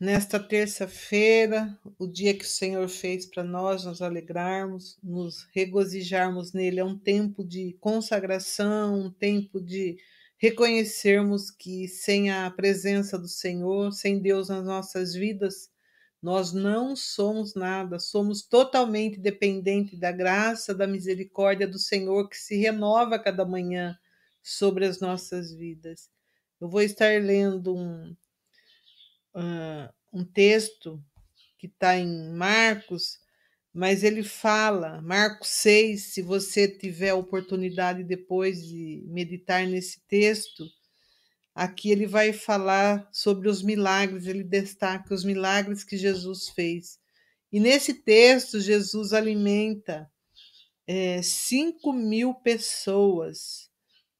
nesta terça-feira, o dia que o Senhor fez para nós nos alegrarmos, nos regozijarmos nele. É um tempo de consagração, um tempo de reconhecermos que sem a presença do Senhor, sem Deus nas nossas vidas, nós não somos nada, somos totalmente dependentes da graça, da misericórdia do Senhor que se renova a cada manhã sobre as nossas vidas. Eu vou estar lendo um, uh, um texto que está em Marcos, mas ele fala, Marcos 6, se você tiver oportunidade depois de meditar nesse texto, aqui ele vai falar sobre os milagres, ele destaca os milagres que Jesus fez. E nesse texto, Jesus alimenta é, 5 mil pessoas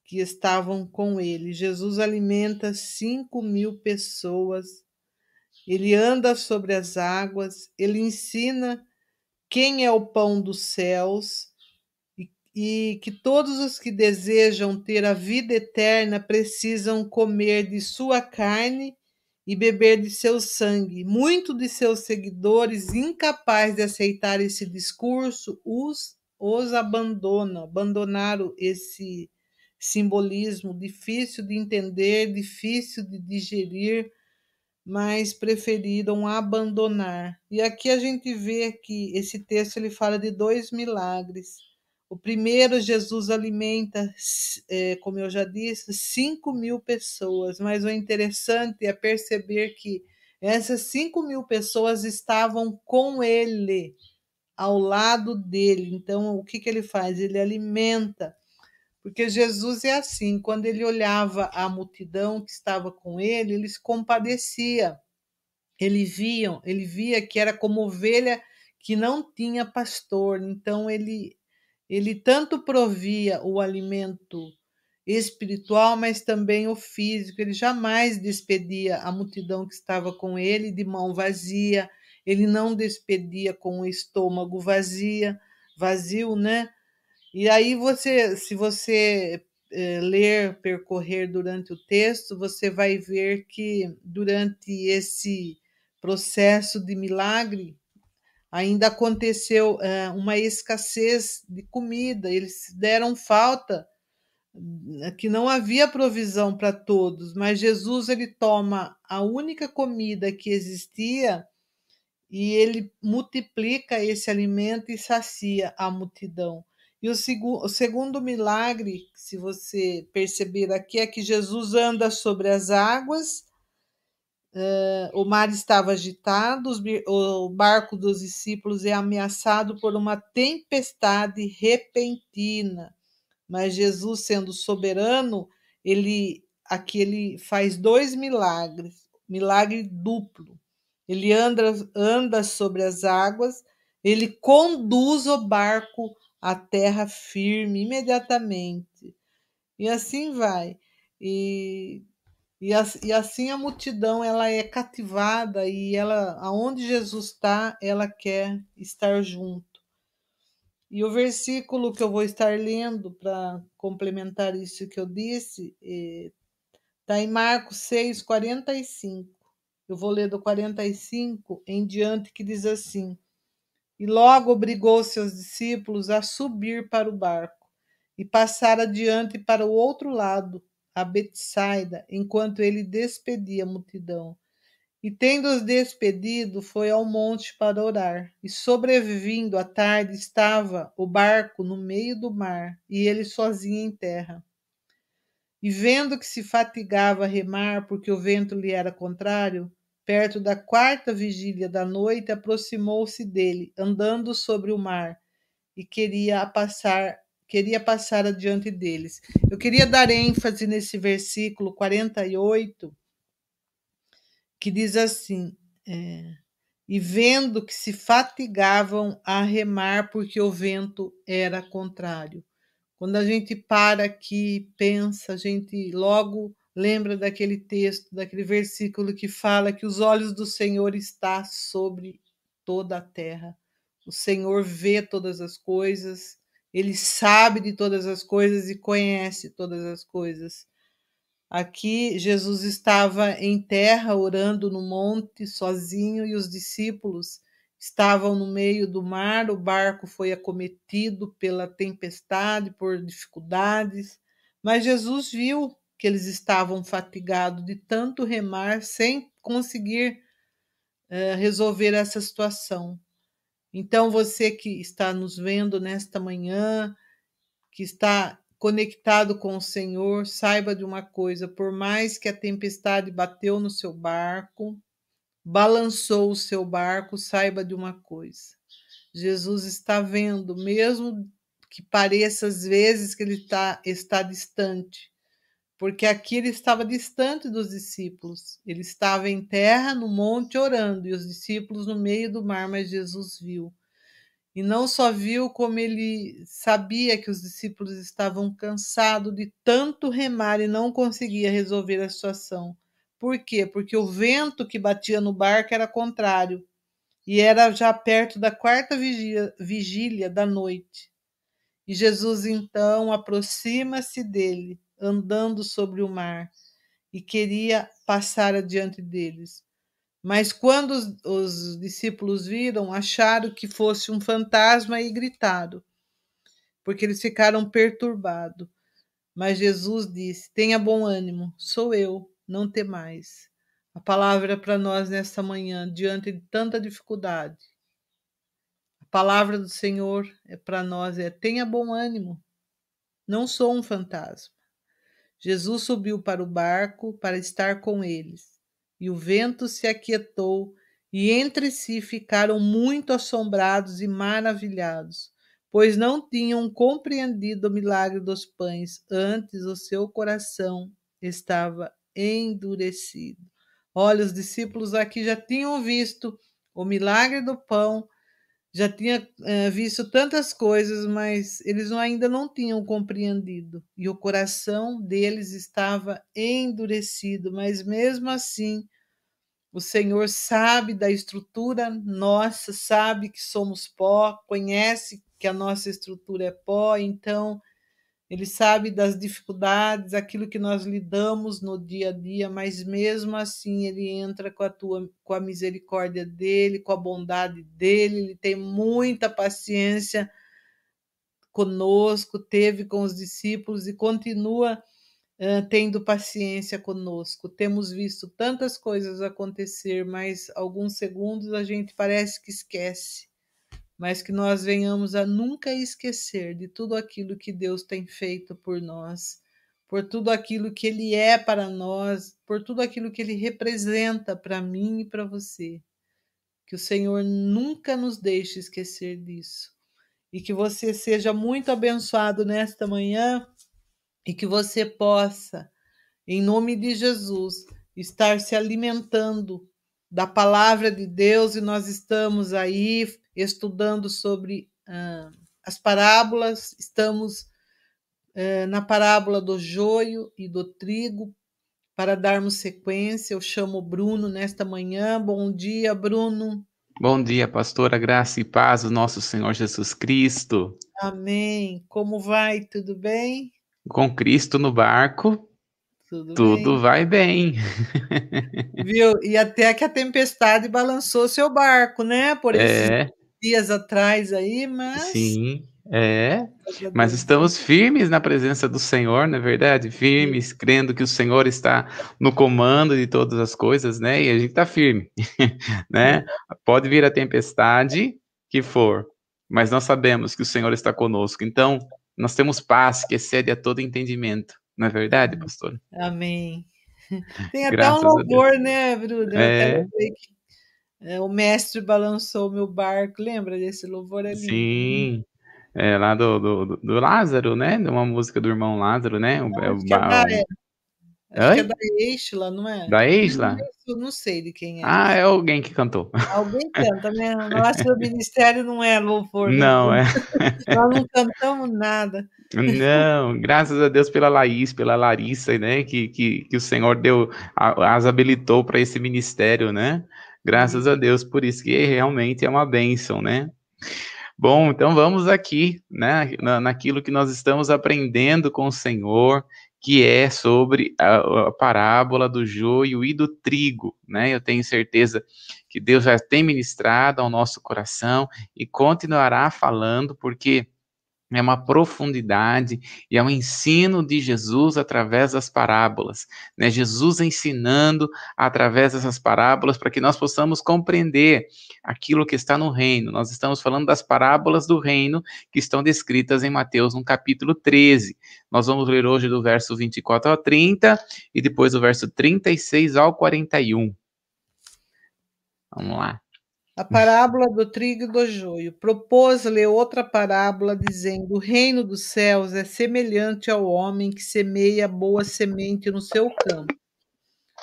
que estavam com ele. Jesus alimenta 5 mil pessoas ele anda sobre as águas, ele ensina quem é o pão dos céus e, e que todos os que desejam ter a vida eterna precisam comer de sua carne e beber de seu sangue. Muito de seus seguidores, incapazes de aceitar esse discurso, os, os abandonam, abandonaram esse simbolismo difícil de entender, difícil de digerir, mas preferiram abandonar. E aqui a gente vê que esse texto ele fala de dois milagres. O primeiro, Jesus alimenta, é, como eu já disse, 5 mil pessoas, mas o interessante é perceber que essas 5 mil pessoas estavam com ele, ao lado dele. Então, o que, que ele faz? Ele alimenta porque Jesus é assim, quando ele olhava a multidão que estava com ele, ele se compadecia. Ele via, ele via que era como ovelha que não tinha pastor. Então ele ele tanto provia o alimento espiritual, mas também o físico. Ele jamais despedia a multidão que estava com ele de mão vazia. Ele não despedia com o estômago vazia, vazio, né? E aí você, se você é, ler, percorrer durante o texto, você vai ver que durante esse processo de milagre ainda aconteceu é, uma escassez de comida, eles deram falta, né, que não havia provisão para todos, mas Jesus ele toma a única comida que existia e ele multiplica esse alimento e sacia a multidão. E o, seg o segundo milagre, se você perceber aqui, é que Jesus anda sobre as águas, uh, o mar estava agitado, os, o barco dos discípulos é ameaçado por uma tempestade repentina. Mas Jesus, sendo soberano, ele aqui ele faz dois milagres, milagre duplo. Ele anda, anda sobre as águas, ele conduz o barco a terra firme imediatamente. E assim vai. E, e, e assim a multidão ela é cativada e ela aonde Jesus está, ela quer estar junto. E o versículo que eu vou estar lendo para complementar isso que eu disse está é, em Marcos 6, 45. Eu vou ler do 45 em diante, que diz assim: e logo obrigou seus discípulos a subir para o barco e passar adiante para o outro lado, a Betsaida, enquanto ele despedia a multidão. E tendo-os despedido, foi ao monte para orar. E sobrevivindo à tarde, estava o barco no meio do mar, e ele sozinho em terra. E vendo que se fatigava a remar, porque o vento lhe era contrário, Perto da quarta vigília da noite, aproximou-se dele, andando sobre o mar, e queria passar, queria passar adiante deles. Eu queria dar ênfase nesse versículo 48, que diz assim: é, e vendo que se fatigavam a remar porque o vento era contrário. Quando a gente para aqui, pensa, a gente logo lembra daquele texto, daquele versículo que fala que os olhos do Senhor está sobre toda a terra. O Senhor vê todas as coisas, ele sabe de todas as coisas e conhece todas as coisas. Aqui Jesus estava em terra orando no monte sozinho e os discípulos estavam no meio do mar. O barco foi acometido pela tempestade, por dificuldades, mas Jesus viu que eles estavam fatigados de tanto remar sem conseguir uh, resolver essa situação. Então, você que está nos vendo nesta manhã, que está conectado com o Senhor, saiba de uma coisa: por mais que a tempestade bateu no seu barco, balançou o seu barco, saiba de uma coisa: Jesus está vendo, mesmo que pareça às vezes que ele está, está distante, porque aqui ele estava distante dos discípulos. Ele estava em terra, no monte, orando, e os discípulos no meio do mar, mas Jesus viu. E não só viu, como ele sabia que os discípulos estavam cansados de tanto remar e não conseguia resolver a situação. Por quê? Porque o vento que batia no barco era contrário e era já perto da quarta vigília, vigília da noite. E Jesus então aproxima-se dele, andando sobre o mar, e queria passar adiante deles. Mas quando os, os discípulos viram, acharam que fosse um fantasma e gritaram, porque eles ficaram perturbados. Mas Jesus disse: Tenha bom ânimo, sou eu, não temais. A palavra para nós nesta manhã, diante de tanta dificuldade. A palavra do Senhor é para nós é: tenha bom ânimo. Não sou um fantasma. Jesus subiu para o barco para estar com eles e o vento se aquietou, e entre si ficaram muito assombrados e maravilhados, pois não tinham compreendido o milagre dos pães, antes o seu coração estava endurecido. Olha, os discípulos aqui já tinham visto o milagre do pão, já tinha é, visto tantas coisas, mas eles ainda não tinham compreendido. E o coração deles estava endurecido, mas mesmo assim, o Senhor sabe da estrutura nossa, sabe que somos pó, conhece que a nossa estrutura é pó, então ele sabe das dificuldades, aquilo que nós lidamos no dia a dia, mas mesmo assim ele entra com a tua com a misericórdia dele, com a bondade dele, ele tem muita paciência conosco, teve com os discípulos e continua uh, tendo paciência conosco. Temos visto tantas coisas acontecer, mas alguns segundos a gente parece que esquece mas que nós venhamos a nunca esquecer de tudo aquilo que Deus tem feito por nós, por tudo aquilo que Ele é para nós, por tudo aquilo que Ele representa para mim e para você. Que o Senhor nunca nos deixe esquecer disso. E que você seja muito abençoado nesta manhã e que você possa, em nome de Jesus, estar se alimentando da palavra de Deus e nós estamos aí estudando sobre uh, as parábolas, estamos uh, na parábola do joio e do trigo. Para darmos sequência, eu chamo Bruno nesta manhã. Bom dia, Bruno. Bom dia, pastora, graça e paz do nosso Senhor Jesus Cristo. Amém. Como vai? Tudo bem? Com Cristo no barco, tudo, tudo bem. vai bem. Viu? E até que a tempestade balançou seu barco, né? Por esses é dias atrás aí, mas. Sim, é. Mas estamos firmes na presença do Senhor, não é verdade? Firmes, crendo que o Senhor está no comando de todas as coisas, né? E a gente está firme, né? Pode vir a tempestade que for, mas nós sabemos que o Senhor está conosco. Então, nós temos paz que excede a todo entendimento, não é verdade, pastor? Amém. Tem até Graças um louvor, né, Bruno? É. é, o mestre balançou meu barco, lembra desse louvor ali? Sim, é lá do, do, do Lázaro, né? De uma música do irmão Lázaro, né? O, é, o, que é da, é, acho que é daEixla, não é? DaEixla? Eu não sei de quem é. Ah, é alguém que cantou. Alguém canta, né? Nosso ministério não é louvor. Né? Não, né? é. Nós não cantamos nada. Não, graças a Deus pela Laís, pela Larissa, né? Que, que, que o Senhor deu, as habilitou para esse ministério, né? Graças a Deus por isso, que realmente é uma bênção, né? Bom, então vamos aqui, né, na, naquilo que nós estamos aprendendo com o Senhor, que é sobre a, a, parábola do joio e do trigo, né? Eu tenho certeza que Deus já tem ministrado ao nosso coração e continuará falando, porque é uma profundidade e é um ensino de Jesus através das parábolas, né? Jesus ensinando através dessas parábolas para que nós possamos compreender aquilo que está no reino. Nós estamos falando das parábolas do reino que estão descritas em Mateus no capítulo 13. Nós vamos ler hoje do verso 24 ao 30 e depois do verso 36 ao 41. Vamos lá. A parábola do trigo e do joio. Propôs-lhe outra parábola, dizendo: O reino dos céus é semelhante ao homem que semeia boa semente no seu campo.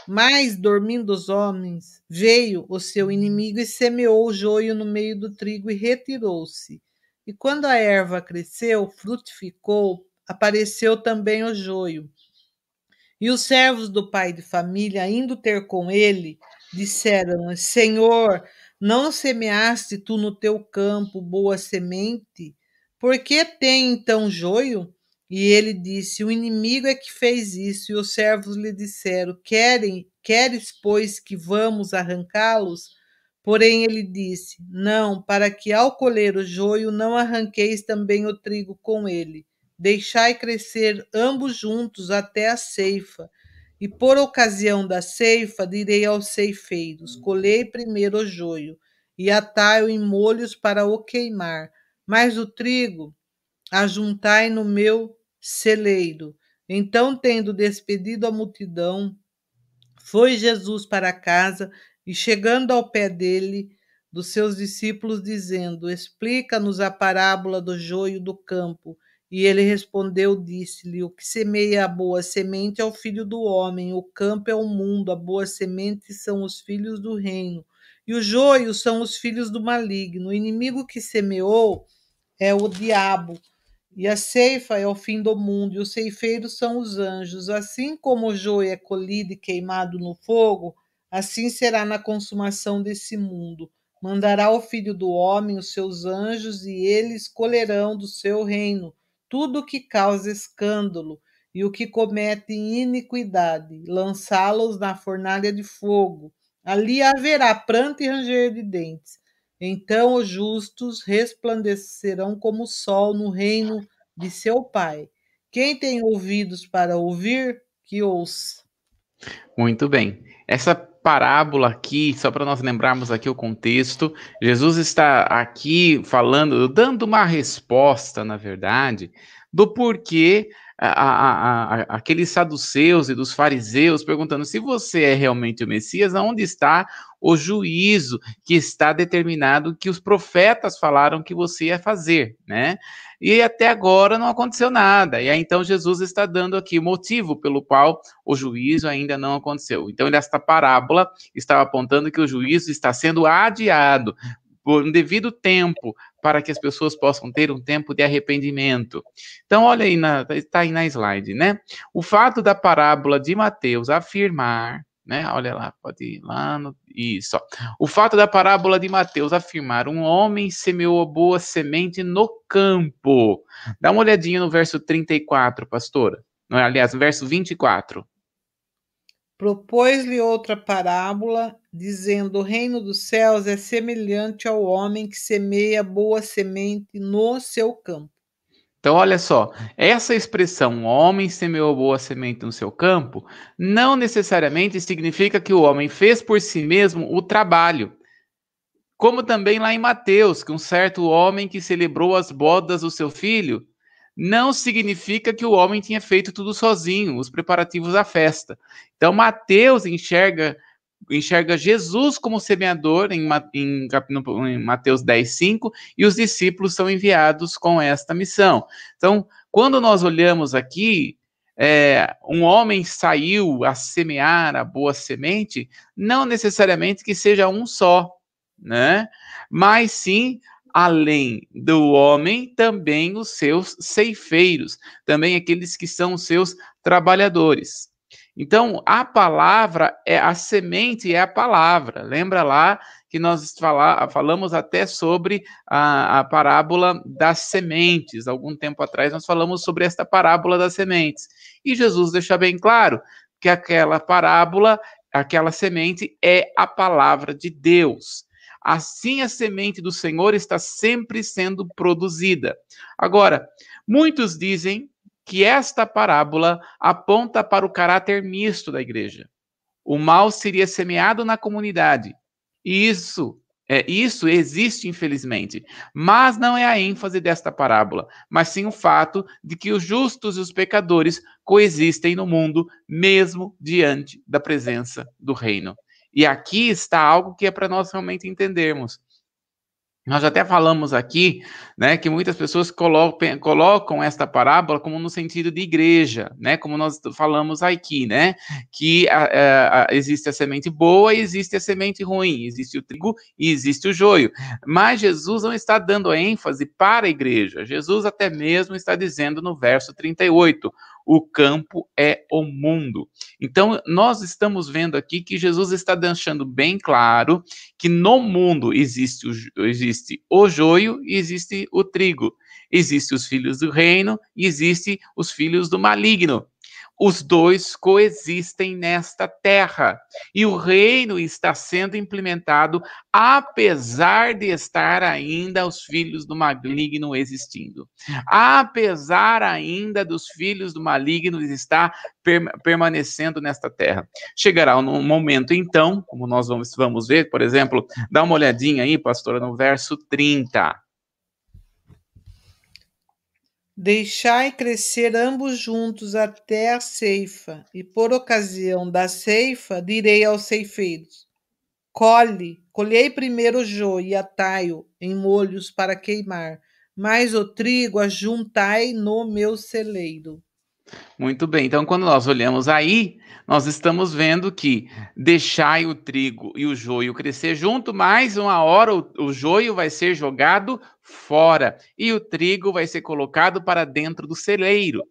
Mas, dormindo os homens, veio o seu inimigo e semeou o joio no meio do trigo e retirou-se. E quando a erva cresceu, frutificou, apareceu também o joio. E os servos do pai de família, indo ter com ele, disseram: Senhor, não semeaste tu no teu campo boa semente? Por que tem então joio? E ele disse: O inimigo é que fez isso. E os servos lhe disseram: Querem, queres, pois, que vamos arrancá-los? Porém ele disse: Não, para que ao colher o joio não arranqueis também o trigo com ele. Deixai crescer ambos juntos até a ceifa. E por ocasião da ceifa, direi aos ceifeiros: colhei primeiro o joio, e atai-o em molhos para o queimar, mas o trigo ajuntai no meu celeiro. Então, tendo despedido a multidão, foi Jesus para casa e, chegando ao pé dele, dos seus discípulos, dizendo: Explica-nos a parábola do joio do campo. E ele respondeu, disse-lhe: O que semeia a boa semente é o filho do homem, o campo é o mundo, a boa semente são os filhos do reino, e o joio são os filhos do maligno. O inimigo que semeou é o diabo, e a ceifa é o fim do mundo, e os ceifeiros são os anjos. Assim como o joio é colhido e queimado no fogo, assim será na consumação desse mundo. Mandará o filho do homem os seus anjos, e eles colherão do seu reino tudo o que causa escândalo e o que comete iniquidade, lançá-los na fornalha de fogo. Ali haverá pranto e ranger de dentes. Então os justos resplandecerão como o sol no reino de seu Pai. Quem tem ouvidos para ouvir, que ouça. Muito bem. Essa parábola aqui, só para nós lembrarmos aqui o contexto, Jesus está aqui falando, dando uma resposta, na verdade, do porquê a, a, a, aqueles saduceus e dos fariseus perguntando se você é realmente o Messias, onde está o juízo que está determinado que os profetas falaram que você ia fazer, né? E até agora não aconteceu nada. E aí então Jesus está dando aqui o motivo pelo qual o juízo ainda não aconteceu. Então, esta parábola estava apontando que o juízo está sendo adiado por um devido tempo para que as pessoas possam ter um tempo de arrependimento. Então, olha aí, está aí na slide, né? O fato da parábola de Mateus afirmar, né? Olha lá, pode ir lá no. Isso. O fato da parábola de Mateus afirmar: um homem semeou boa semente no campo. Dá uma olhadinha no verso 34, pastora. Não, aliás, no verso 24. Propôs-lhe outra parábola, dizendo: O reino dos céus é semelhante ao homem que semeia boa semente no seu campo. Então, olha só, essa expressão, homem semeou boa semente no seu campo, não necessariamente significa que o homem fez por si mesmo o trabalho. Como também lá em Mateus, que um certo homem que celebrou as bodas do seu filho não significa que o homem tinha feito tudo sozinho, os preparativos da festa. Então, Mateus enxerga enxerga Jesus como semeador em, em, em Mateus 10, 5, e os discípulos são enviados com esta missão. Então, quando nós olhamos aqui, é, um homem saiu a semear a boa semente, não necessariamente que seja um só, né? Mas sim além do homem, também os seus ceifeiros, também aqueles que são os seus trabalhadores. Então, a palavra é a semente é a palavra. Lembra lá que nós fala, falamos até sobre a, a, parábola das sementes. Algum tempo atrás nós falamos sobre esta parábola das sementes. E Jesus deixa bem claro que aquela parábola, aquela semente é a palavra de Deus. Assim a semente do Senhor está sempre sendo produzida. Agora, muitos dizem que esta parábola aponta para o caráter misto da igreja. O mal seria semeado na comunidade. Isso é, isso existe, infelizmente, mas não é a ênfase desta parábola, mas sim o fato de que os justos e os pecadores coexistem no mundo, mesmo diante da presença do reino. E aqui está algo que é para nós realmente entendermos. Nós até falamos aqui, né, que muitas pessoas colocam, colocam esta parábola como no sentido de igreja, né, como nós falamos aqui, né, que a, a, a, existe a semente boa e existe a semente ruim, existe o trigo e existe o joio. Mas Jesus não está dando ênfase para a igreja. Jesus até mesmo está dizendo no verso 38, o campo é o mundo. Então, nós estamos vendo aqui que Jesus está deixando bem claro que no mundo existe o, existe o joio e existe o trigo. Existem os filhos do reino e existem os filhos do maligno. Os dois coexistem nesta terra e o reino está sendo implementado apesar de estar ainda os filhos do maligno existindo. Apesar ainda dos filhos do maligno estar permanecendo nesta terra. Chegará um momento então, como nós vamos, vamos ver, por exemplo, dá uma olhadinha aí, pastora, no verso 30. Deixai crescer ambos juntos até a ceifa, e por ocasião da ceifa direi aos ceifeiros: Colhe, colhei primeiro o joio e atai-o em molhos para queimar, mas o trigo ajuntai no meu celeiro. Muito bem. Então, quando nós olhamos aí, nós estamos vendo que deixai o trigo e o joio crescer junto, mais uma hora o, o joio vai ser jogado fora e o trigo vai ser colocado para dentro do celeiro.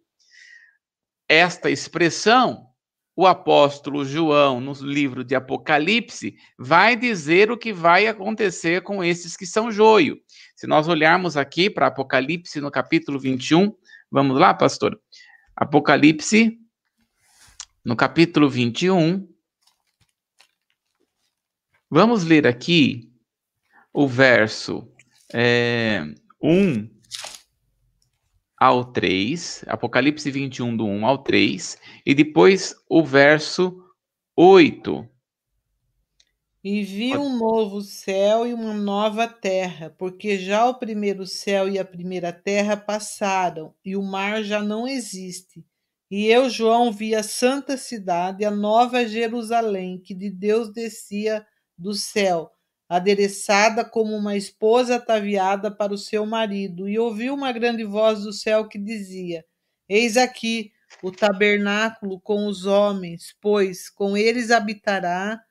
Esta expressão, o apóstolo João, no livro de Apocalipse, vai dizer o que vai acontecer com esses que são joio. Se nós olharmos aqui para Apocalipse no capítulo 21, vamos lá, pastor? Apocalipse, no capítulo 21. Vamos ler aqui o verso é, 1 ao 3, Apocalipse 21, do 1 ao 3, e depois o verso 8. E vi um novo céu e uma nova terra, porque já o primeiro céu e a primeira terra passaram, e o mar já não existe. E eu, João, vi a santa cidade, a nova Jerusalém, que de Deus descia do céu, adereçada como uma esposa ataviada para o seu marido. E ouvi uma grande voz do céu que dizia: Eis aqui o tabernáculo com os homens, pois com eles habitará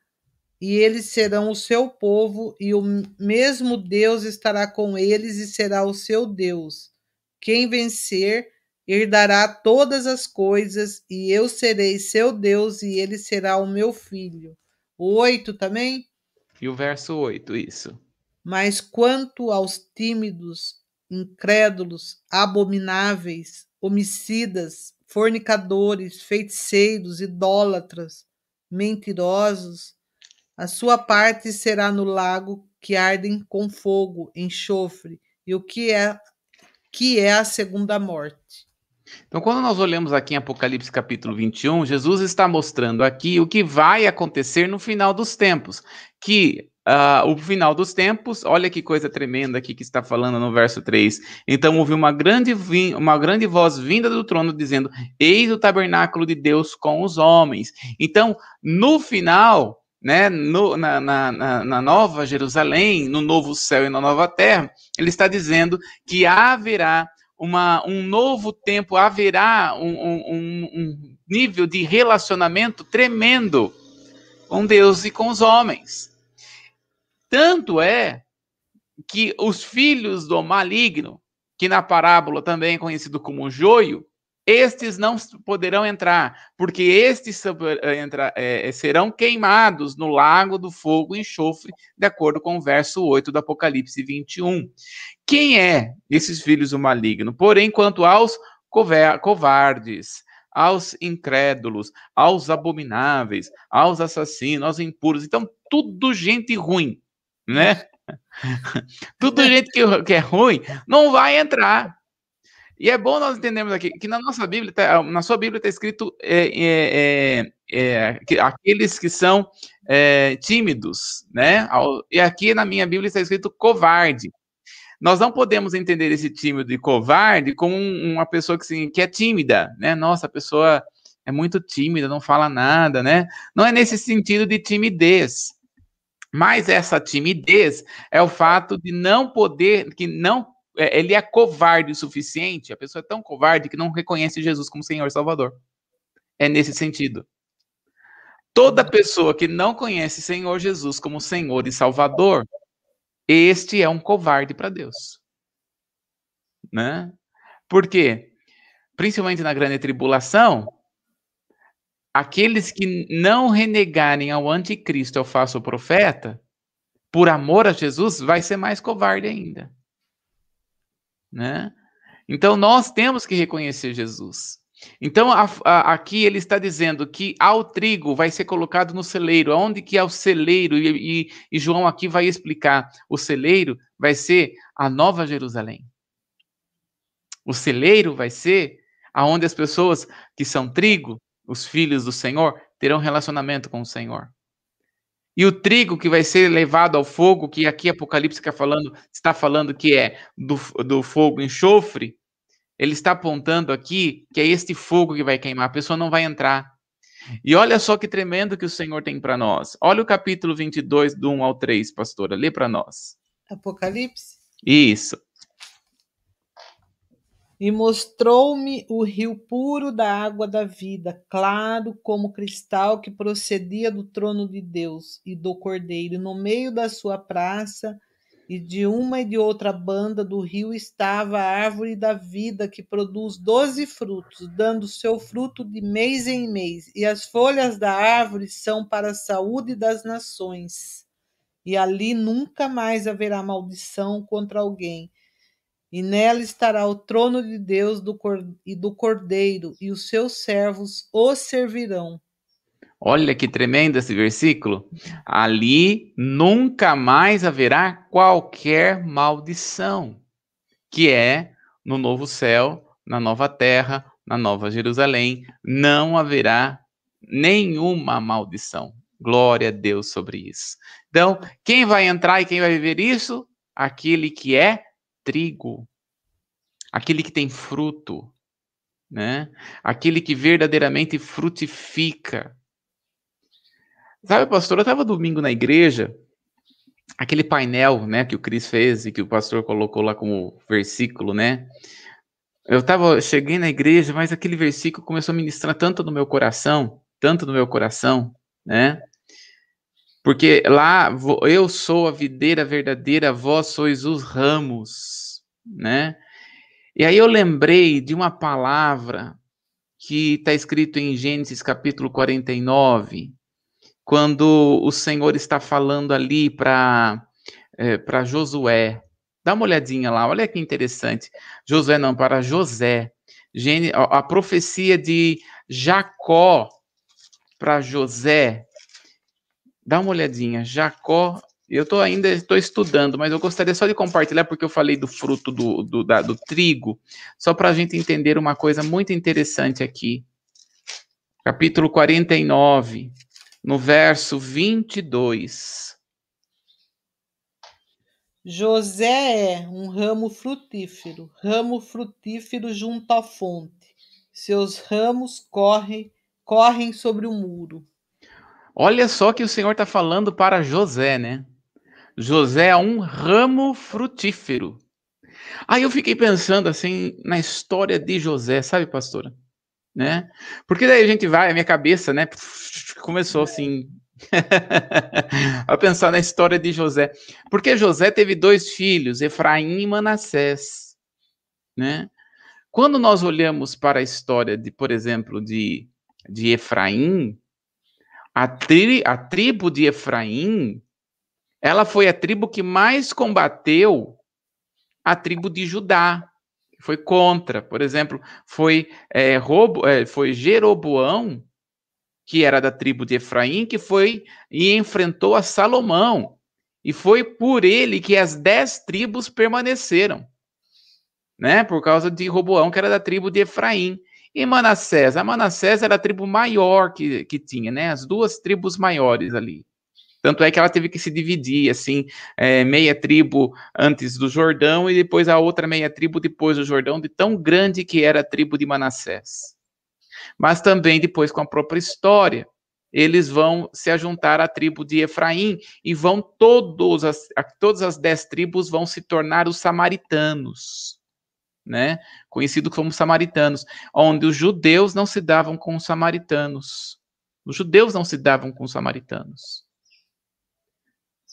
e eles serão o seu povo, e o mesmo Deus estará com eles e será o seu Deus. Quem vencer herdará todas as coisas, e eu serei seu Deus, e ele será o meu filho. O oito também? E o verso oito, isso. Mas quanto aos tímidos, incrédulos, abomináveis, homicidas, fornicadores, feiticeiros, idólatras, mentirosos, a sua parte será no lago que ardem com fogo, enxofre, e o que é que é a segunda morte. Então, quando nós olhamos aqui em Apocalipse capítulo 21, Jesus está mostrando aqui o que vai acontecer no final dos tempos, que Uh, o final dos tempos, olha que coisa tremenda aqui que está falando no verso 3. Então houve uma grande, uma grande voz vinda do trono dizendo: Eis o tabernáculo de Deus com os homens. Então, no final, né, no, na, na, na, nova Jerusalém, no novo céu e na nova terra, ele está dizendo que haverá uma, um novo tempo, haverá um, um, um nível de relacionamento tremendo com Deus e com os homens. Tanto é que os filhos do maligno, que na parábola também é conhecido como joio, estes não poderão entrar, porque estes é, serão queimados no lago do fogo e enxofre, de acordo com o verso 8 do Apocalipse 21. Quem é esses filhos do maligno? Porém, quanto aos covardes, aos incrédulos, aos abomináveis, aos assassinos, aos impuros, então tudo gente ruim, né? tudo gente que, que é ruim não vai entrar. E é bom nós entendermos aqui que na nossa Bíblia, tá, na sua Bíblia está escrito é, é, é, é, que aqueles que são é, tímidos, né? E aqui na minha Bíblia está escrito covarde. Nós não podemos entender esse tímido e covarde como uma pessoa que, que é tímida, né? Nossa, a pessoa é muito tímida, não fala nada, né? Não é nesse sentido de timidez. Mas essa timidez é o fato de não poder, que não ele é covarde o suficiente, a pessoa é tão covarde que não reconhece Jesus como Senhor Salvador. É nesse sentido. Toda pessoa que não conhece Senhor Jesus como Senhor e Salvador, este é um covarde para Deus. Né? Por quê? Principalmente na grande tribulação, aqueles que não renegarem ao anticristo, ao falso profeta, por amor a Jesus, vai ser mais covarde ainda né? Então nós temos que reconhecer Jesus. Então a, a, aqui ele está dizendo que ao trigo vai ser colocado no celeiro. Aonde que é o celeiro? E, e, e João aqui vai explicar. O celeiro vai ser a Nova Jerusalém. O celeiro vai ser aonde as pessoas que são trigo, os filhos do Senhor, terão relacionamento com o Senhor. E o trigo que vai ser levado ao fogo, que aqui Apocalipse está falando, está falando que é do, do fogo enxofre, ele está apontando aqui que é este fogo que vai queimar, a pessoa não vai entrar. E olha só que tremendo que o Senhor tem para nós. Olha o capítulo 22, do 1 ao 3, pastora, lê para nós. Apocalipse? Isso. E mostrou-me o rio puro da água da vida, claro como cristal que procedia do trono de Deus e do Cordeiro. No meio da sua praça, e de uma e de outra banda do rio estava a árvore da vida, que produz doze frutos, dando seu fruto de mês em mês. E as folhas da árvore são para a saúde das nações. E ali nunca mais haverá maldição contra alguém e nela estará o trono de Deus do e do Cordeiro, e os seus servos o servirão. Olha que tremendo esse versículo. Ali nunca mais haverá qualquer maldição, que é no novo céu, na nova terra, na nova Jerusalém, não haverá nenhuma maldição. Glória a Deus sobre isso. Então, quem vai entrar e quem vai viver isso? Aquele que é trigo, aquele que tem fruto, né? Aquele que verdadeiramente frutifica. Sabe, pastor, eu estava domingo na igreja, aquele painel, né, que o Cris fez e que o pastor colocou lá como versículo, né? Eu tava, cheguei na igreja, mas aquele versículo começou a ministrar tanto no meu coração, tanto no meu coração, né? Porque lá eu sou a videira verdadeira, vós sois os ramos, né? E aí eu lembrei de uma palavra que está escrito em Gênesis capítulo 49, quando o Senhor está falando ali para é, para Josué. Dá uma olhadinha lá, olha que interessante. Josué não, para José. A profecia de Jacó para José, Dá uma olhadinha. Jacó, eu tô ainda estou estudando, mas eu gostaria só de compartilhar porque eu falei do fruto do, do, da, do trigo, só para a gente entender uma coisa muito interessante aqui. Capítulo 49, no verso 22. José é um ramo frutífero, ramo frutífero junto à fonte. Seus ramos correm, correm sobre o muro. Olha só que o Senhor está falando para José, né? José é um ramo frutífero. Aí eu fiquei pensando assim na história de José, sabe, pastora? Né? Porque daí a gente vai, a minha cabeça, né, começou assim a pensar na história de José. Porque José teve dois filhos, Efraim e Manassés, né? Quando nós olhamos para a história de, por exemplo, de, de Efraim, a, tri, a tribo de Efraim, ela foi a tribo que mais combateu a tribo de Judá, foi contra. Por exemplo, foi, é, Robo, é, foi Jeroboão, que era da tribo de Efraim, que foi e enfrentou a Salomão. E foi por ele que as dez tribos permaneceram, né? Por causa de Roboão, que era da tribo de Efraim. E Manassés, a Manassés era a tribo maior que, que tinha, né? As duas tribos maiores ali. Tanto é que ela teve que se dividir, assim, é, meia tribo antes do Jordão e depois a outra meia tribo depois do Jordão, de tão grande que era a tribo de Manassés. Mas também depois com a própria história, eles vão se ajuntar à tribo de Efraim e vão todos as, todas as dez tribos vão se tornar os samaritanos, né? Conhecido como samaritanos, onde os judeus não se davam com os samaritanos. Os judeus não se davam com os samaritanos.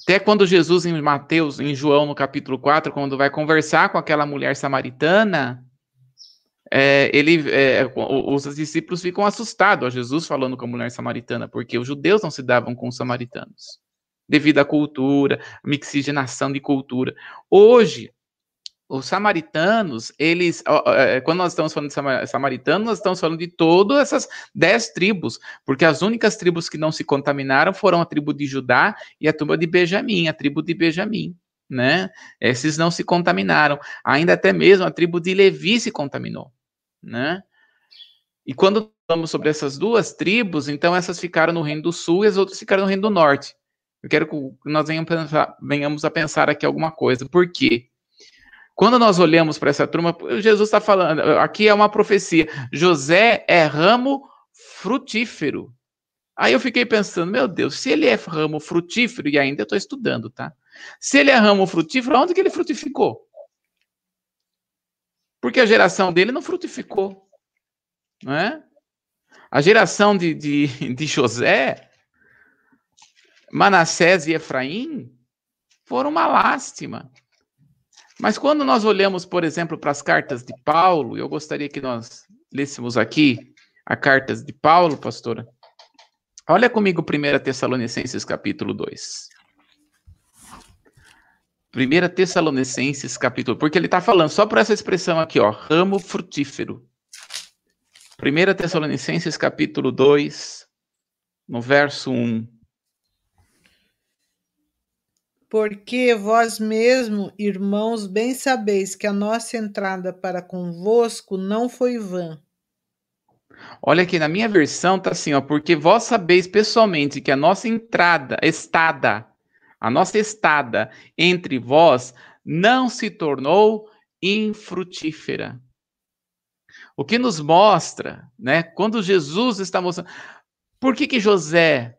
Até quando Jesus, em Mateus, em João, no capítulo 4, quando vai conversar com aquela mulher samaritana, é, ele, é, os discípulos ficam assustados a Jesus falando com a mulher samaritana, porque os judeus não se davam com os samaritanos, devido à cultura, mixigenação de cultura. Hoje, os samaritanos, eles, é, quando nós estamos falando de samaritanos, nós estamos falando de todas essas dez tribos, porque as únicas tribos que não se contaminaram foram a tribo de Judá e a tribo de Benjamim, a tribo de Benjamim, né? Esses não se contaminaram. Ainda até mesmo a tribo de Levi se contaminou, né? E quando falamos sobre essas duas tribos, então essas ficaram no reino do sul e as outras ficaram no reino do norte. Eu quero que nós venhamos a pensar aqui alguma coisa. Por quê? Quando nós olhamos para essa turma, Jesus está falando, aqui é uma profecia: José é ramo frutífero. Aí eu fiquei pensando, meu Deus, se ele é ramo frutífero, e ainda estou estudando, tá? Se ele é ramo frutífero, onde que ele frutificou? Porque a geração dele não frutificou, não é? A geração de, de, de José, Manassés e Efraim foram uma lástima. Mas quando nós olhamos, por exemplo, para as cartas de Paulo, eu gostaria que nós lêssemos aqui as cartas de Paulo, pastora. Olha comigo 1 Tessalonicenses capítulo 2. 1 Tessalonicenses capítulo, porque ele está falando só por essa expressão aqui, ó, ramo frutífero. 1 Tessalonicenses capítulo 2, no verso 1. Porque vós mesmo, irmãos, bem sabeis que a nossa entrada para convosco não foi vã. Olha aqui, na minha versão tá assim, ó, porque vós sabeis pessoalmente que a nossa entrada, estada, a nossa estada entre vós não se tornou infrutífera. O que nos mostra, né, quando Jesus está mostrando, por que que José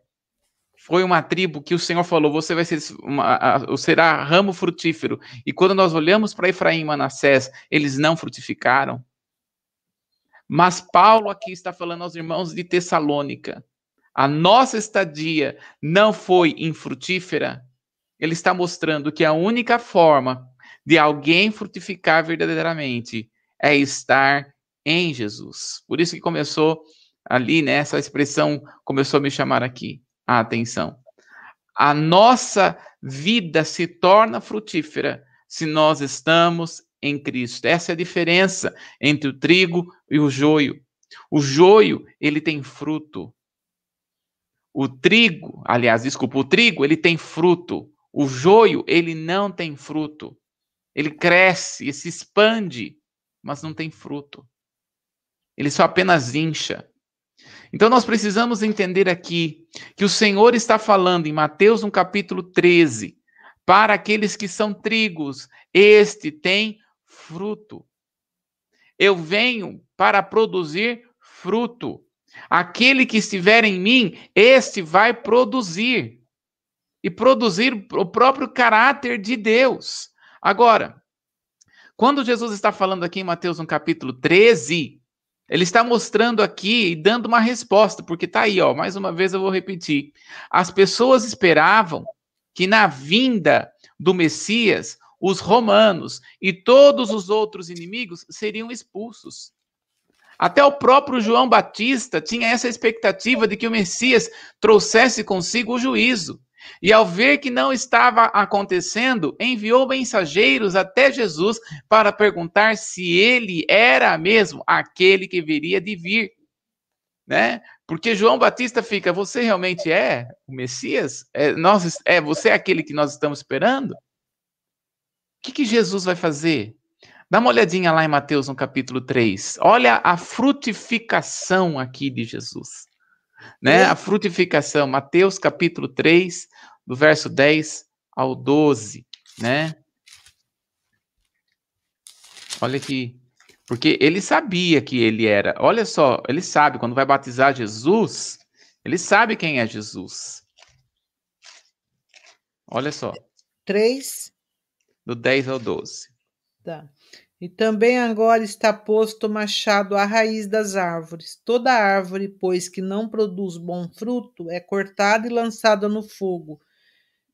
foi uma tribo que o Senhor falou: você vai ser uma, será ramo frutífero. E quando nós olhamos para Efraim e Manassés, eles não frutificaram. Mas Paulo aqui está falando aos irmãos de Tessalônica. A nossa estadia não foi infrutífera. Ele está mostrando que a única forma de alguém frutificar verdadeiramente é estar em Jesus. Por isso que começou ali, né? Essa expressão começou a me chamar aqui a atenção. A nossa vida se torna frutífera se nós estamos em Cristo. Essa é a diferença entre o trigo e o joio. O joio, ele tem fruto. O trigo, aliás, desculpa, o trigo, ele tem fruto. O joio, ele não tem fruto. Ele cresce e se expande, mas não tem fruto. Ele só apenas incha. Então nós precisamos entender aqui que o Senhor está falando em Mateus no capítulo 13, para aqueles que são trigos, este tem fruto. Eu venho para produzir fruto. Aquele que estiver em mim, este vai produzir. E produzir o próprio caráter de Deus. Agora, quando Jesus está falando aqui em Mateus no capítulo 13, ele está mostrando aqui e dando uma resposta, porque está aí, ó, mais uma vez eu vou repetir. As pessoas esperavam que na vinda do Messias, os romanos e todos os outros inimigos seriam expulsos. Até o próprio João Batista tinha essa expectativa de que o Messias trouxesse consigo o juízo. E ao ver que não estava acontecendo, enviou mensageiros até Jesus para perguntar se ele era mesmo aquele que viria de vir. Né? Porque João Batista fica, você realmente é o Messias? É, nós, é você é aquele que nós estamos esperando? que, que Jesus vai fazer? Dá uma olhadinha lá em Mateus no capítulo 3. Olha a frutificação aqui de Jesus. Né? A frutificação, Mateus capítulo 3, do verso 10 ao 12, né? Olha aqui. Porque ele sabia que ele era. Olha só, ele sabe, quando vai batizar Jesus, ele sabe quem é Jesus. Olha só. 3, do 10 ao 12. Tá. E também agora está posto o machado à raiz das árvores. Toda árvore, pois, que não produz bom fruto, é cortada e lançada no fogo.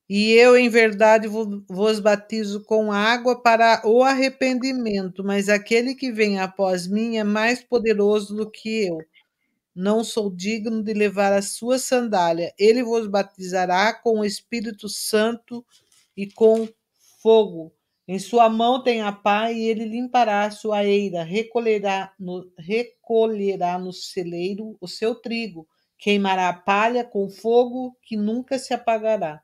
E eu, em verdade, vos batizo com água para o arrependimento, mas aquele que vem após mim é mais poderoso do que eu. Não sou digno de levar a sua sandália. Ele vos batizará com o Espírito Santo e com fogo. Em sua mão tem a pá e ele limpará a sua eira, recolherá no, recolherá no celeiro o seu trigo, queimará a palha com fogo que nunca se apagará.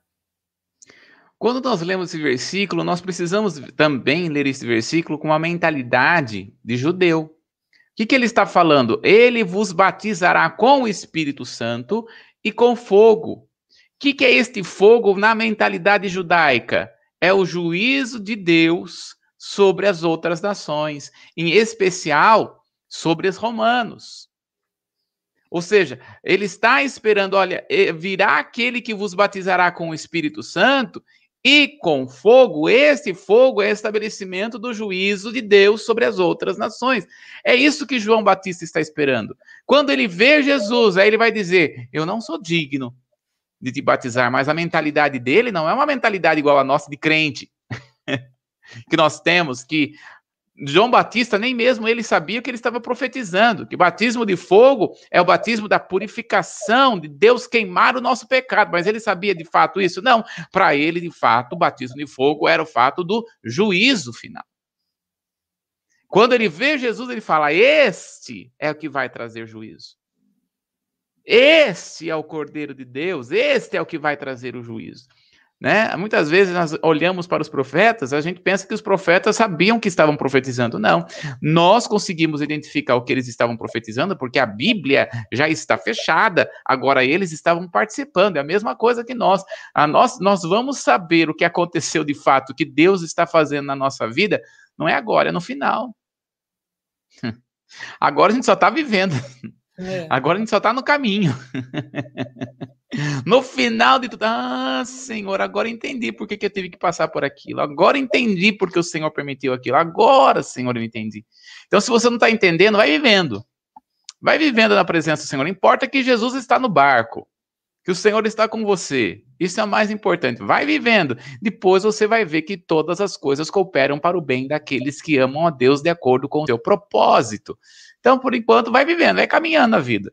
Quando nós lemos esse versículo, nós precisamos também ler esse versículo com a mentalidade de judeu. O que, que ele está falando? Ele vos batizará com o Espírito Santo e com fogo. O que, que é este fogo na mentalidade judaica? é o juízo de Deus sobre as outras nações, em especial sobre os romanos. Ou seja, ele está esperando, olha, virá aquele que vos batizará com o Espírito Santo e com fogo, esse fogo é estabelecimento do juízo de Deus sobre as outras nações. É isso que João Batista está esperando. Quando ele vê Jesus, aí ele vai dizer: Eu não sou digno de te batizar, mas a mentalidade dele não é uma mentalidade igual a nossa de crente que nós temos, que João Batista nem mesmo ele sabia que ele estava profetizando, que batismo de fogo é o batismo da purificação, de Deus queimar o nosso pecado, mas ele sabia de fato isso? Não, para ele de fato o batismo de fogo era o fato do juízo final. Quando ele vê Jesus, ele fala: Este é o que vai trazer juízo. Este é o Cordeiro de Deus, este é o que vai trazer o juízo. Né? Muitas vezes nós olhamos para os profetas, a gente pensa que os profetas sabiam que estavam profetizando. Não. Nós conseguimos identificar o que eles estavam profetizando porque a Bíblia já está fechada. Agora eles estavam participando. É a mesma coisa que nós. A nós, nós vamos saber o que aconteceu de fato, o que Deus está fazendo na nossa vida, não é agora, é no final. Agora a gente só está vivendo. É. Agora a gente só está no caminho. no final de tudo, ah, Senhor, agora entendi por que, que eu tive que passar por aquilo. Agora entendi porque o Senhor permitiu aquilo. Agora, Senhor, eu entendi. Então, se você não está entendendo, vai vivendo. Vai vivendo na presença do Senhor. Importa que Jesus está no barco, que o Senhor está com você. Isso é o mais importante. Vai vivendo. Depois você vai ver que todas as coisas cooperam para o bem daqueles que amam a Deus de acordo com o seu propósito. Então, por enquanto, vai vivendo, vai caminhando a vida.